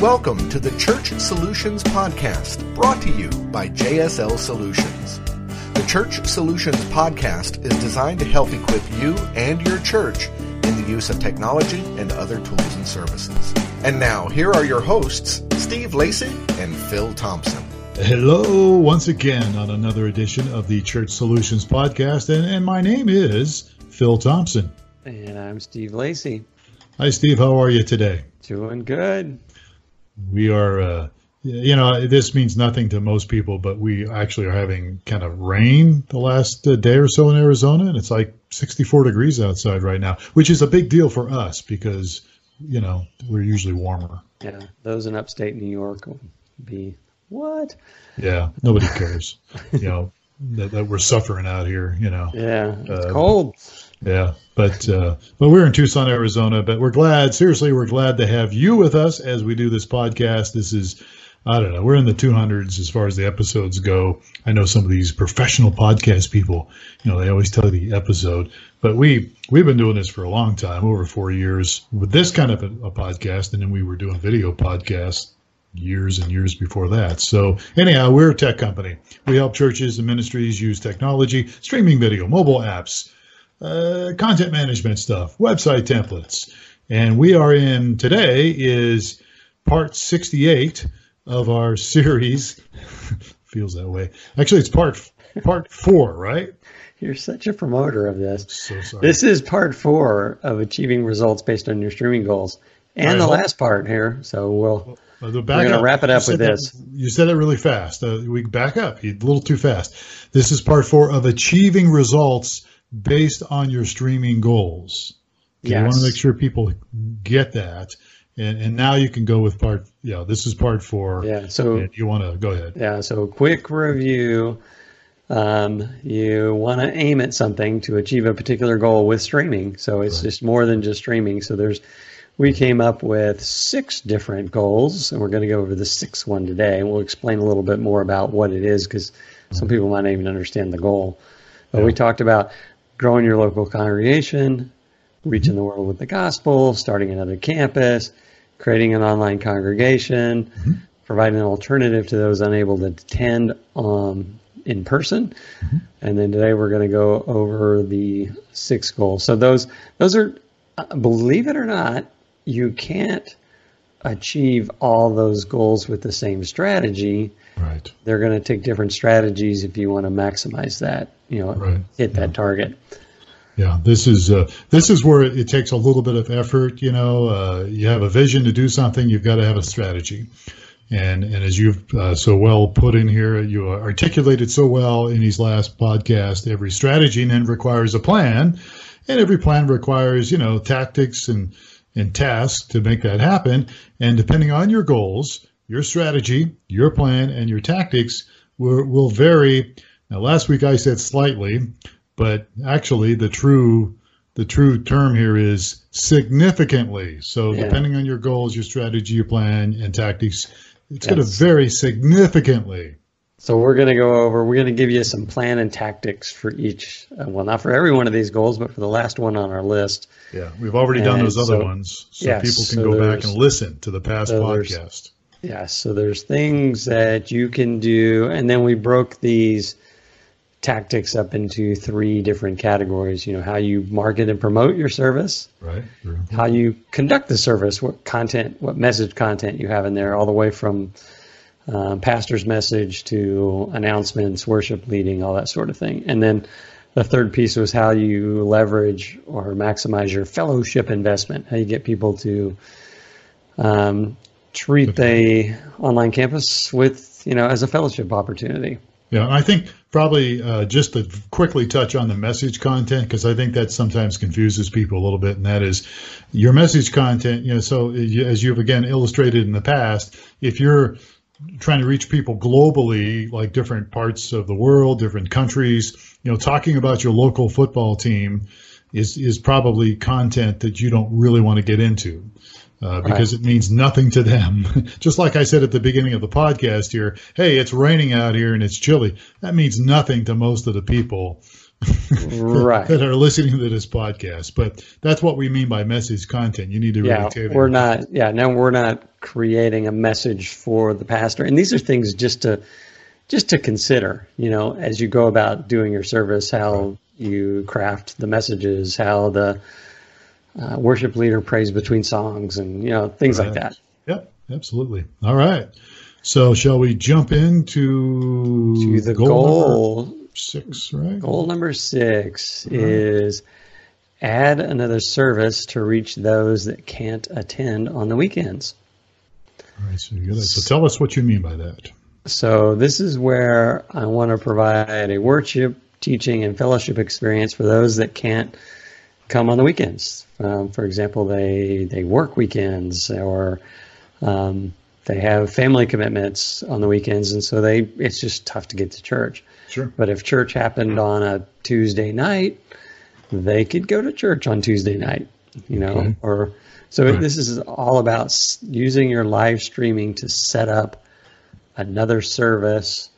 Welcome to the Church Solutions Podcast, brought to you by JSL Solutions. The Church Solutions Podcast is designed to help equip you and your church in the use of technology and other tools and services. And now, here are your hosts, Steve Lacy and Phil Thompson. Hello, once again on another edition of the Church Solutions Podcast. And, and my name is Phil Thompson. And I'm Steve Lacy. Hi, Steve. How are you today? Doing good. We are, uh, you know, this means nothing to most people, but we actually are having kind of rain the last uh, day or so in Arizona, and it's like 64 degrees outside right now, which is a big deal for us because, you know, we're usually warmer. Yeah, those in upstate New York will be what? Yeah, nobody cares. you know that, that, we're suffering out here. You know. Yeah, it's uh, cold. Yeah, but uh, but we're in Tucson, Arizona. But we're glad. Seriously, we're glad to have you with us as we do this podcast. This is. I don't know. We're in the 200s as far as the episodes go. I know some of these professional podcast people, you know, they always tell you the episode, but we we've been doing this for a long time, over four years, with this kind of a, a podcast, and then we were doing video podcasts years and years before that. So anyhow, we're a tech company. We help churches and ministries use technology, streaming video, mobile apps, uh, content management stuff, website templates. And we are in today is part 68 of our series. Feels that way. Actually, it's part part four, right? You're such a promoter of this. So sorry. This is part four of achieving results based on your streaming goals, and the last part here. So we'll uh, we're going to wrap it up with this. That, you said it really fast. Uh, we back up. A little too fast. This is part four of achieving results based on your streaming goals. Yes. You want to make sure people get that. And, and now you can go with part, yeah, this is part four. Yeah. So you want to go ahead. Yeah. So quick review. Um, you want to aim at something to achieve a particular goal with streaming. So it's right. just more than just streaming. So there's, we came up with six different goals, and we're going to go over the sixth one today. And We'll explain a little bit more about what it is because some people might not even understand the goal. But yeah. we talked about growing your local congregation, reaching the world with the gospel, starting another campus, creating an online congregation, mm-hmm. providing an alternative to those unable to attend um, in person. Mm-hmm. And then today we're going to go over the six goals. So those those are, uh, believe it or not, you can't achieve all those goals with the same strategy. Right. They're going to take different strategies if you want to maximize that, you know, right. hit that yeah. target. Yeah, this is uh, this is where it, takes a little bit of effort. You know, uh, you have a vision to do something, you've got to have a strategy. And and as you've uh, so well put in here, you articulated so well in these last podcast, every strategy then requires a plan, and every plan requires you know tactics and and tasks to make that happen. And depending on your goals, your strategy, your plan, and your tactics will, will vary. Now, last week I said slightly, but actually the true the true term here is significantly. So yeah. depending on your goals, your strategy, your plan, and tactics, it's yes. going to vary significantly. So we're going to go over, we're going to give you some plan and tactics for each, uh, well, not for every one of these goals, but for the last one on our list. Yeah, we've already done those other ones, so yes, people can so go back and listen to the past so podcast. Yeah, so there's things that you can do, and then we broke these tactics up into three different categories. You know, how you market and promote your service, right? How you conduct the service, what content, what message content you have in there, all the way from um, pastor's message to announcements, worship leading, all that sort of thing. And then the third piece was how you leverage or maximize your fellowship investment, how you get people to um, treat the online campus with, you know, as a fellowship opportunity. Yeah, I think probably uh, just to quickly touch on the message content because I think that sometimes confuses people a little bit, and that is your message content. You know, so as you've again illustrated in the past, if you're trying to reach people globally, like different parts of the world, different countries. You know, talking about your local football team is is probably content that you don't really want to get into. Uh, because right. it means nothing to them. Just like I said at the beginning of the podcast here, hey, it's raining out here and it's chilly. That means nothing to most of the people right that are listening to this podcast. But that's what we mean by message content. You need to really yeah, we're not. Yeah, no, we're not creating a message for the pastor, and these are things just to just to consider. You know, as you go about doing your service, how you craft the messages, how the uh, worship leader prays between songs, and you know things like that. Yep, absolutely. All right. So shall we jump into To the goal, goal, six? Right. goal number six is add another service to reach those that can't attend on the weekends. All right. So, you so tell us what you mean by that. So this is where I want to provide a worship, teaching, and fellowship experience for those that can't come on the weekends. Um, for example, they they work weekends or um, they have family commitments on the weekends, and so they it's just tough to get to church. Sure. But if church happened mm-hmm. on a Tuesday night, they could go to church on Tuesday night, you know, Okay. or so Right. this is all about using your live streaming to set up another service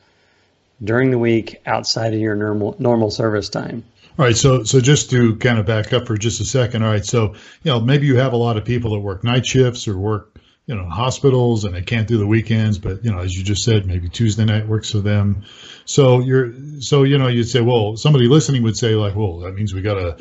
during the week outside of your normal normal service time. All right, so so just to kind of back up for just a second. All right, so you know maybe you have a lot of people that work night shifts or work you know hospitals and they can't do the weekends, but you know as you just said, maybe Tuesday night works for them. So you're so you know you'd say, well, somebody listening would say like, well, that means we got to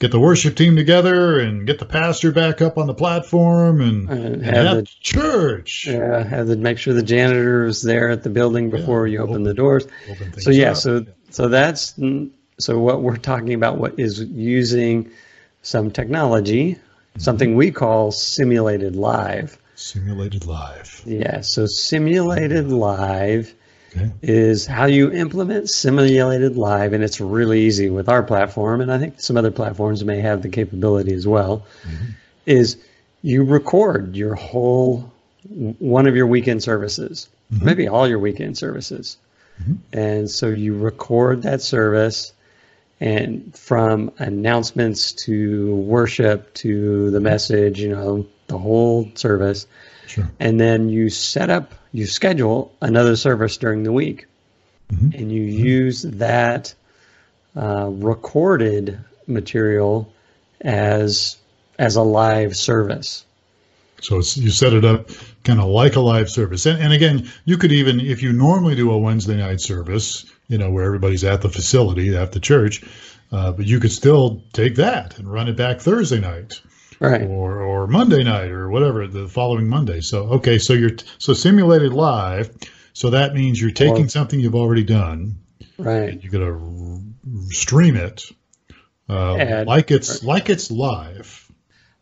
get the worship team together and get the pastor back up on the platform and, And and have have the- church. Yeah, have to make sure the janitor is there at the building before you open the doors. Open So yeah, up. so so that's so what we're talking about. What is using some technology, mm-hmm. something we call simulated live. Simulated live. Yeah, so simulated live Okay. is how you implement simulated live, and it's really easy with our platform, and I think some other platforms may have the capability as well. Mm-hmm. Is you record your whole one of your weekend services, mm-hmm. maybe all your weekend services, mm-hmm. and so you record that service, and from announcements to worship to the message, you know, the whole service Sure. and then you set up you schedule another service during the week Mhm. and you use that uh, recorded material as as a live service So it's, you set it up kind of like a live service. And, and again, you could even, if you normally do a Wednesday night service, you know, where everybody's at the facility, at the church, uh, but you could still take that and run it back Thursday night right or, or Monday night or whatever, the following Monday. So, okay, so you're, so simulated live. So that means you're taking Or- something you've already done right you're to stream it uh, like it's like it's live.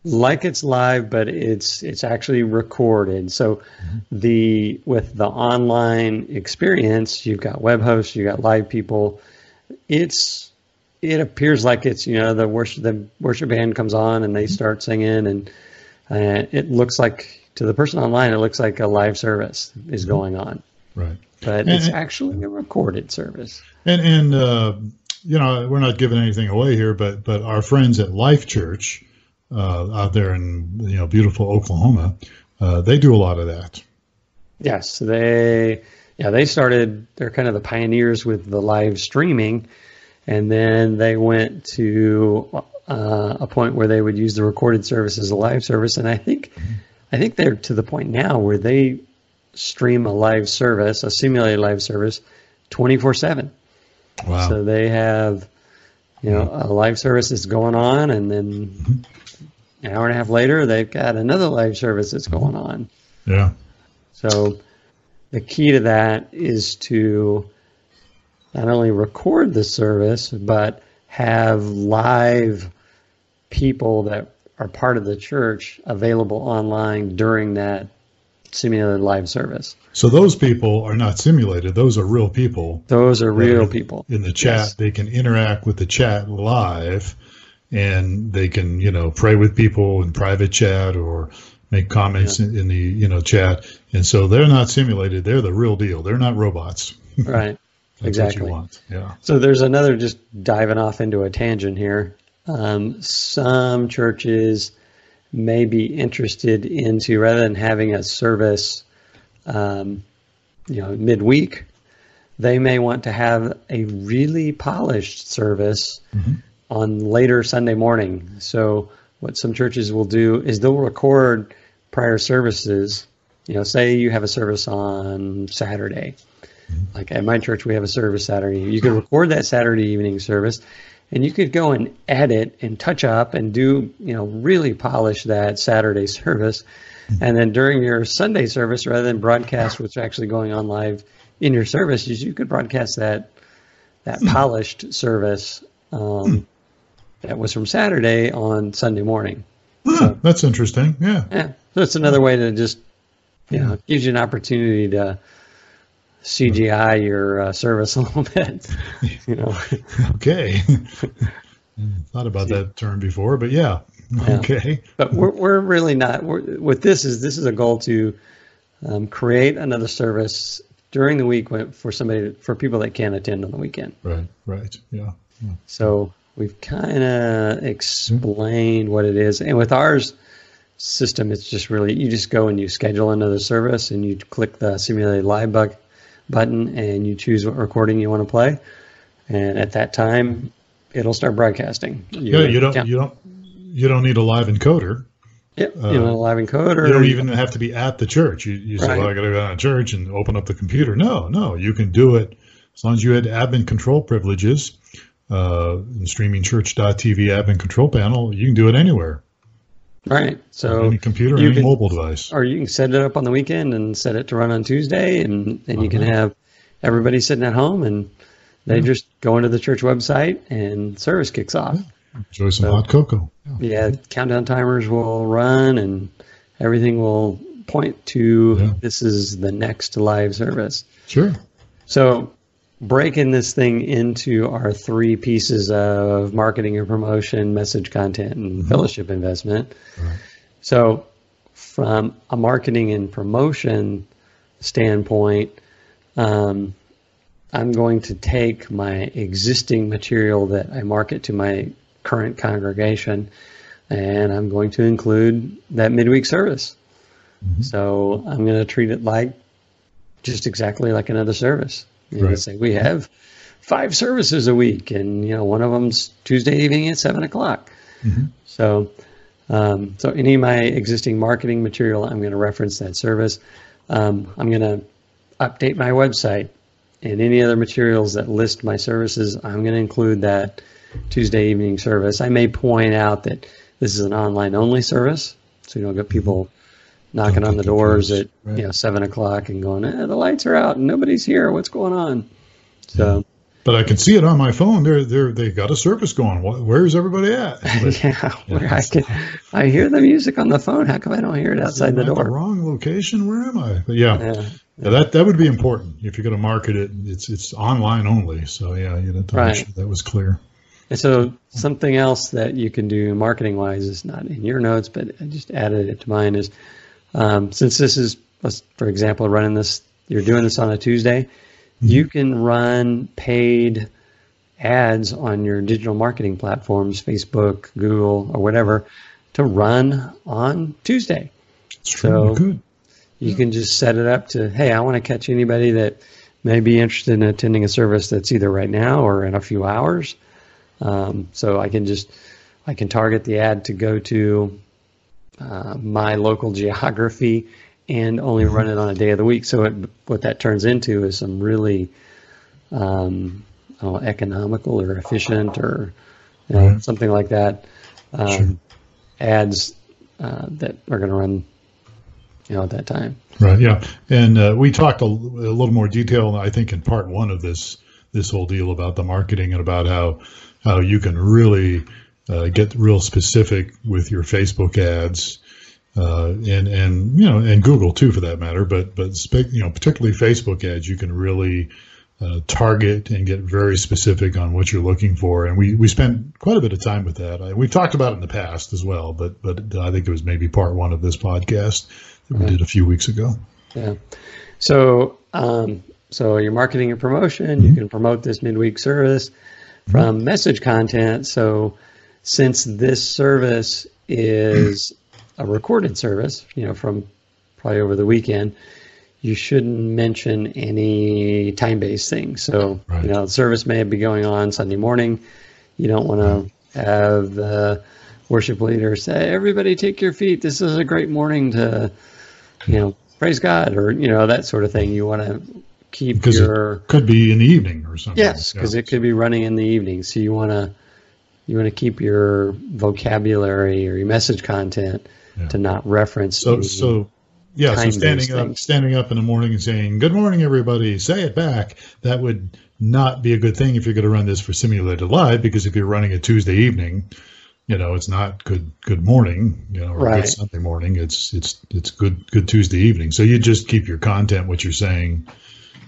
like it's live but it's it's actually recorded so the with the online experience you've got web hosts you've got live people it's it appears like it's you know the worship the worship band comes on and they start singing and uh, it looks like to the person online it looks like a live service is going on Right. but And- it's actually a recorded service And and uh, you know we're not giving anything away here, but but our friends at Life Church uh, out there in you know beautiful Oklahoma, uh, they do a lot of that. Yes, they yeah they started. They're kind of the pioneers with the live streaming, and then they went to uh, a point where they would use the recorded service as a live service. And I think I think they're to the point now where they stream a live service, a simulated live service, twenty four seven. Wow. So they have you know a live service that's going on, and then an hour and a half later they've got another live service that's going on. yeah. So the key to that is to not only record the service, but have live people that are part of the church available online during that simulated live service. So those people are not simulated; those are real people Those are real Yeah. people. in the chat. Yes. They can interact with the chat live, and they can you know pray with people in private chat or make comments in, in the you know chat. And so they're not simulated; they're the real deal. They're not robots. Right. That's Exactly. Yeah. So there's another just diving off into a tangent here. Um, some churches may be interested into rather than having a service, um, you know, midweek, they may want to have a really polished service on later Sunday morning. So what some churches will do is they'll record prior services. You know, say you have a service on Saturday. Like at my church, we have a service Saturday. You could record that Saturday evening service, and you could go and edit and touch up and do, you know, really polish that Saturday service. And then during your Sunday service, rather than broadcast what's actually going on live in your service, you could broadcast that that polished service um, that was from Saturday on Sunday morning. Huh, that's interesting. Yeah. Yeah, so it's another way to just, you know, gives you an opportunity to CGI your uh, service a little bit. You know, Okay. Thought about that term before, but yeah. Yeah. Okay. but we're we're really not. We're, with this is this is a goal to um, create another service during the week for somebody for people that can't attend on the weekend. Right. Right. Yeah. yeah. So we've kind of explained what it is, and with ours system, it's just really you just go and you schedule another service, and you click the simulated live bug button, and you choose what recording you want to play, and at that time, it'll start broadcasting. Yeah. You don't. You don't. You don't need a live encoder. Yep, you know, live encoder. You don't even have to be at the church. You, you say, Right. well, I got to go to church and open up the computer. No, no, you can do it as long as you had admin control privileges. Uh, in streamingchurch.tv admin control panel, you can do it anywhere, right. So any computer, you any can- mobile device. or you can set it up on the weekend and set it to run on Tuesday, and then you can uh-huh. have everybody sitting at home and they just go into the church website and service kicks off. Enjoy some hot cocoa. Yeah. Yeah, countdown timers will run and everything will point to Yeah. this is the next live service. Sure. So, breaking this thing into our three pieces of marketing and promotion, message content, and fellowship investment. Right. So, from a marketing and promotion standpoint, um, I'm going to take my existing material that I market to my current congregation and I'm going to include that midweek service. So I'm going to treat it like just exactly like another service. You Right. say we have five services a week, and you know one of them's Tuesday evening at seven o'clock. So, um, so any of my existing marketing material, I'm going to reference that service. Um, I'm going to update my website, and any other materials that list my services, I'm going to include that Tuesday evening service. I may point out that this is an online only service, so you don't get people knocking on the doors at right. you know seven o'clock and going, eh, the lights are out and nobody's here. What's going on? So But I can see it on my phone. They're they're they got a service going. Where's everybody at? But yeah, where I can I hear the music on the phone. How come I don't hear it outside the am I at door? wrong location. Where am I? But yeah, Yeah. Yeah, that that would be important if you're going to market it. It's it's online only. So yeah, you to Right. make sure that was clear. And so something else that you can do marketing wise is not in your notes, but I just added it to mine is um, since this is, for example, running this, you're doing this on a Tuesday, you can run paid ads on your digital marketing platforms, Facebook, Google, or whatever, to run on Tuesday. True. So- you could. You can just set it up to, hey, I want to catch anybody that may be interested in attending a service that's either right now or in a few hours. Um, so I can just, I can target the ad to go to uh, my local geography and only run it on a day of the week. So it, what that turns into is some really um, know, economical or efficient or you know, Right. something like that um, Sure. ads uh, that are going to run you know at that time. Right. Yeah. And uh, we talked a, a little more detail, I think, in part one of this this whole deal about the marketing and about how how you can really uh, get real specific with your Facebook ads. Uh, and and you know and Google too for that matter, but but you know particularly Facebook ads, you can really uh, target and get very specific on what you're looking for. And we we spent quite a bit of time with that. I, we've talked about it in the past as well, but but I think it was maybe part one of this podcast that we did a few weeks ago. Yeah. So, um, so your marketing and promotion, you can promote this midweek service from message content. So, since this service is a recorded service, you know, from probably over the weekend, you shouldn't mention any time-based things. So, Right. you know, the service may be going on Sunday morning. You don't want to mm-hmm. have the worship leader say, "Everybody, take your feet. This is a great morning to, you know, praise God," or you know that sort of thing. You want to keep Because your it could be in the evening or something. yes, because it could be running in the evening. So you want to you want to keep your vocabulary or your message content Yeah. to not reference. So, so yeah, so standing up, standing up in the morning and saying, "Good morning, everybody," say it back. That would not be a good thing if you're going to run this for simulated live, because if you're running a Tuesday evening, you know, it's not good good morning, you know, or Right. good Sunday morning. It's it's it's good good Tuesday evening. So you just keep your content, what you're saying,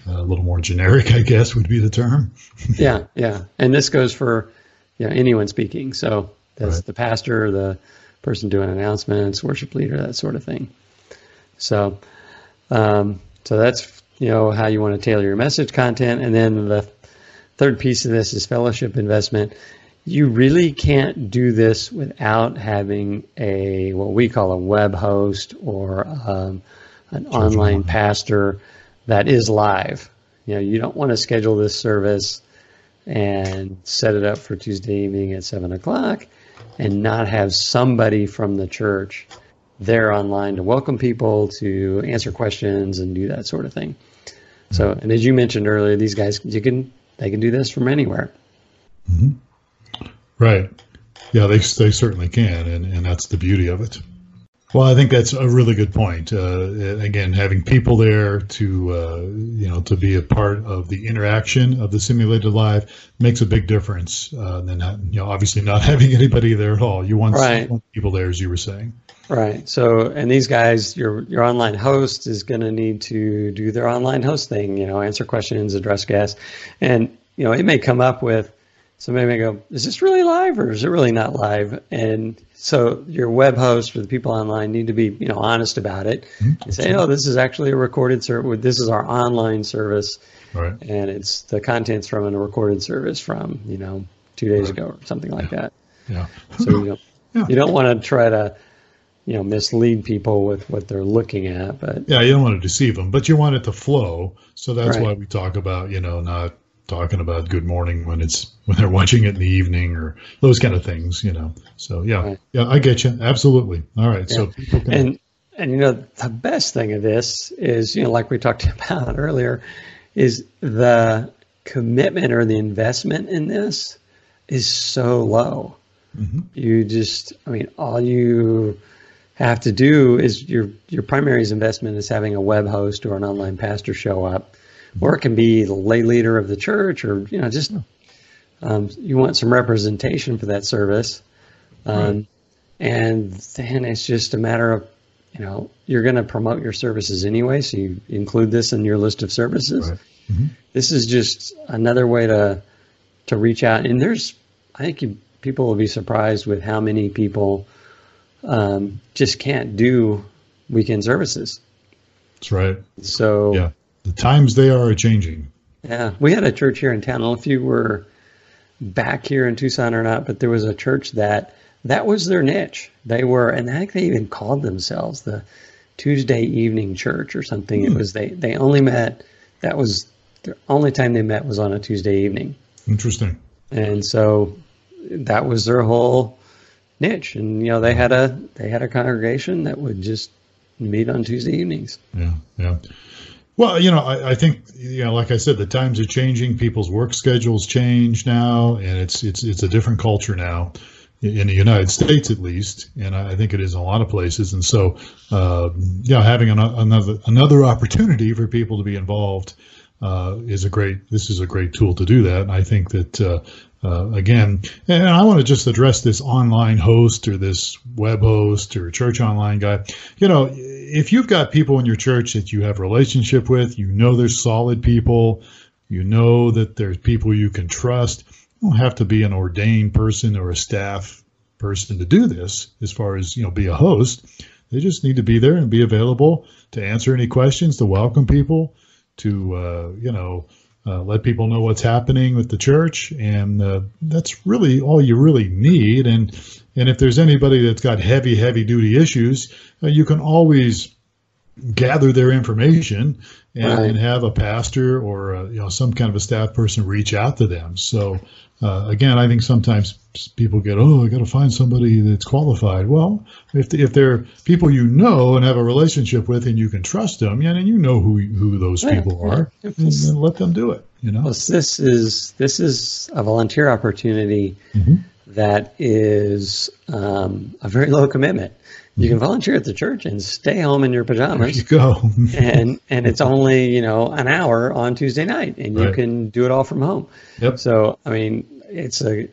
a little more generic, I guess, would be the term. yeah, yeah, and this goes for you know anyone speaking. So that's Right. the pastor, the person doing announcements, worship leader, that sort of thing. So, um, so that's you know how you want to tailor your message content, and then the third piece of this is fellowship investment. You really can't do this without having a what we call a web host or um, an online online. pastor that is live. You know, you don't want to schedule this service and set it up for Tuesday evening at seven o'clock and not have somebody from the church there online to welcome people, to answer questions and do that sort of thing. So, and as you mentioned earlier, these guys, you can, they can do this from anywhere. Mm-hmm. Right. Yeah, they, they certainly can, and, and that's the beauty of it. Well, I think that's a really good point. Uh, again, having people there to uh, you know to be a part of the interaction of the simulated live makes a big difference. Uh, than not, you know, obviously not having anybody there at all. You want, Right. you want people there, as you were saying. Right. So, and these guys, your your online host is going to need to do their online host thing. You know, answer questions, address guests, and you know, it may come up with somebody may go, "Is this really live or is it really not live?" And so, your web host or the people online need to be you know honest about it mm-hmm. and say, "Oh, this is actually a recorded service. This is our online service, Right. and it's the contents from a recorded service from you know two days Right. ago or something like that." Yeah. So you don't, Yeah. you don't want to try to, you know, mislead people with what they're looking at. But Yeah, you don't want to deceive them, but you want it to flow. So that's Right. why we talk about, you know, not talking about good morning when it's when they're watching it in the evening or those kind of things, you know. So yeah, yeah, I get you absolutely. All right, so Yeah. people can, and and you know the best thing of this is you know like we talked about earlier is the commitment or the investment in this is so low. Mhm. You just, I mean, all you have to do is your your primary investment is having a web host or an online pastor show up, or it can be the lay leader of the church, or you know, just um, you want some representation for that service, um, and then it's just a matter of you know you're going to promote your services anyway, so you include this in your list of services. Right. Mhm. This is just another way to to reach out, and there's I think you, people will be surprised with how many people um, just can't do weekend services. that's right. So Yeah, the times they are changing. Yeah, we had a church here in town. I don't know if you were back here in Tucson or not, but there was a church that that was their niche. They were, and I think they even called themselves the Tuesday evening church or something. It hmm. was they they only met. That was the only time they met was on a Tuesday evening, Interesting. and so that was their whole niche. And you know they had a they had a congregation that would just meet on Tuesday evenings. Yeah, yeah. Well, you know, I, I think you know, like I said, the times are changing. People's work schedules change now, and it's it's it's a different culture now in the United States, at least, and I think it is in a lot of places. And so, uh, yeah, having an, another another opportunity for people to be involved uh, is a great. This is a great tool to do that. And I think that uh, uh, again, and I want to just address this online host or this web host or church online guy. You know, if you've got people in your church that you have relationship with, you know they're solid people, you know that there's people you can trust. You don't have to be an ordained person or a staff person to do this. As far as you know, be a host. They just need to be there and be available to answer any questions, to welcome people, to uh, you know uh, let people know what's happening with the church, and uh, that's really all you really need. And and if there's anybody that's got heavy, heavy duty issues, uh, you can always gather their information and, Right. and have a pastor or a, you know some kind of a staff person reach out to them. So uh, again, I think sometimes people get, oh, I got to find somebody that's qualified. Well, if if they're people you know and have a relationship with and you can trust them, yeah, and you know who who those Yeah, people are, then, let them do it. You know. Well, this is this is a volunteer opportunity Mhm. that is um, a very low commitment. You can mm-hmm. volunteer at the church and stay home in your There you pajamas, go. and and it's only you know an hour on Tuesday night, and you Right. can do it all from home. Yep. So I mean, it's a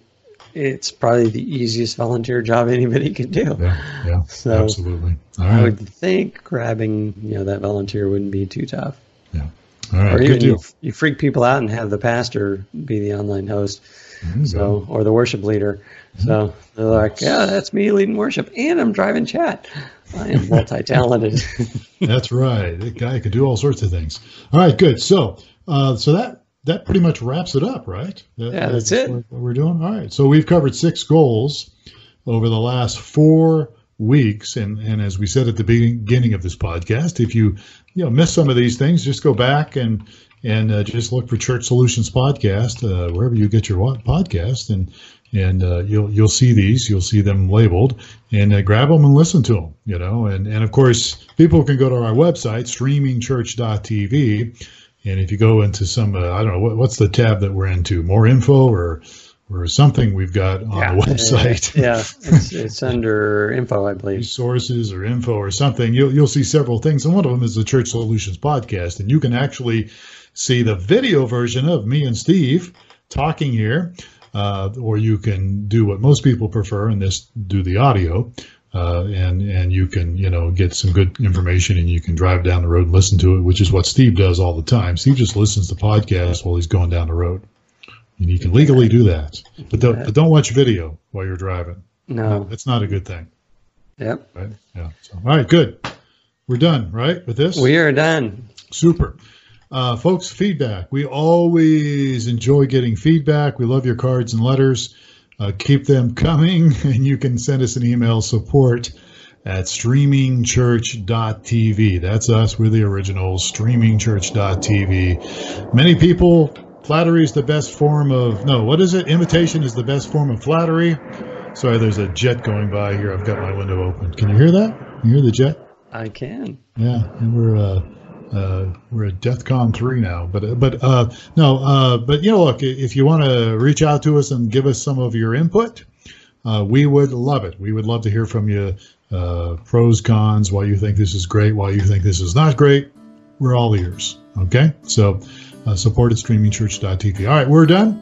it's probably the easiest volunteer job anybody can do. Yeah, yeah, So, absolutely. All I would think grabbing you know that volunteer wouldn't be too tough. yeah. All right. or Good even you, you freak people out and have the pastor be the online host You so or the worship leader so they're like yeah that's me leading worship and i'm driving chat i am multi-talented That's right. That guy could do all sorts of things. All right, good. So, uh, so that that pretty much wraps it up, right? That- Yeah, that's it. What what we're doing. All right. So we've covered six goals over the last four weeks, and and as we said at the beginning of this podcast, if you you know miss some of these things, just go back and and uh, just look for Church Solutions podcast uh, wherever you get your podcast, and and uh, you'll you'll see these, you'll see them labeled, and uh, grab them and listen to them. You know, and and of course, people can go to our website streamingchurch.tv, and if you go into some, uh, I don't know what, what's the tab that we're into, more info or or something we've got on the website. yeah it's, it's under info i believe resources or info or something, you'll you'll see several things, and one of them is the Church Solutions podcast, and you can actually see the video version of me and Steve talking here, uh, or you can do what most people prefer and just do the audio. Uh, and and you can you know get some good information and you can drive down the road and listen to it, which is what Steve does all the time. Steve just listens to podcasts while he's going down the road, and you can legally do that. But don't, but don't watch video while you're driving. no That's not a good thing yep right? Yeah. So, all right, good. We're done, right, with this? we are done Super. Uh, folks, feedback. We always enjoy getting feedback. We love your cards and letters. Uh, keep them coming, and you can send us an email support at streamingchurch.tv. That's us. We're the originals, streamingchurch.tv. Many people, flattery is the best form of, no, what is it? Imitation is the best form of flattery. Sorry, there's a jet going by here. I've got my window open. Can you hear that? You hear the jet? i can Yeah, and we're uh, uh, we're at DEFCON three now. But but uh, no, uh, but you know, look, if you want to reach out to us and give us some of your input, uh, we would love it. We would love to hear from you. Uh, pros, cons, why you think this is great, why you think this is not great. We're all ears. Okay, so uh, support at streamingchurch.tv. All right, we're done.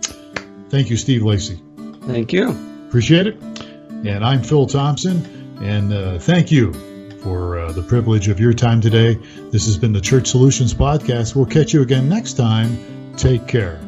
Thank you, Steve Lacy. thank you Appreciate it. And I'm Phil Thompson, and uh, thank you for uh, the privilege of your time today. This has been the Church Solutions Podcast. We'll catch you again next time. Take care.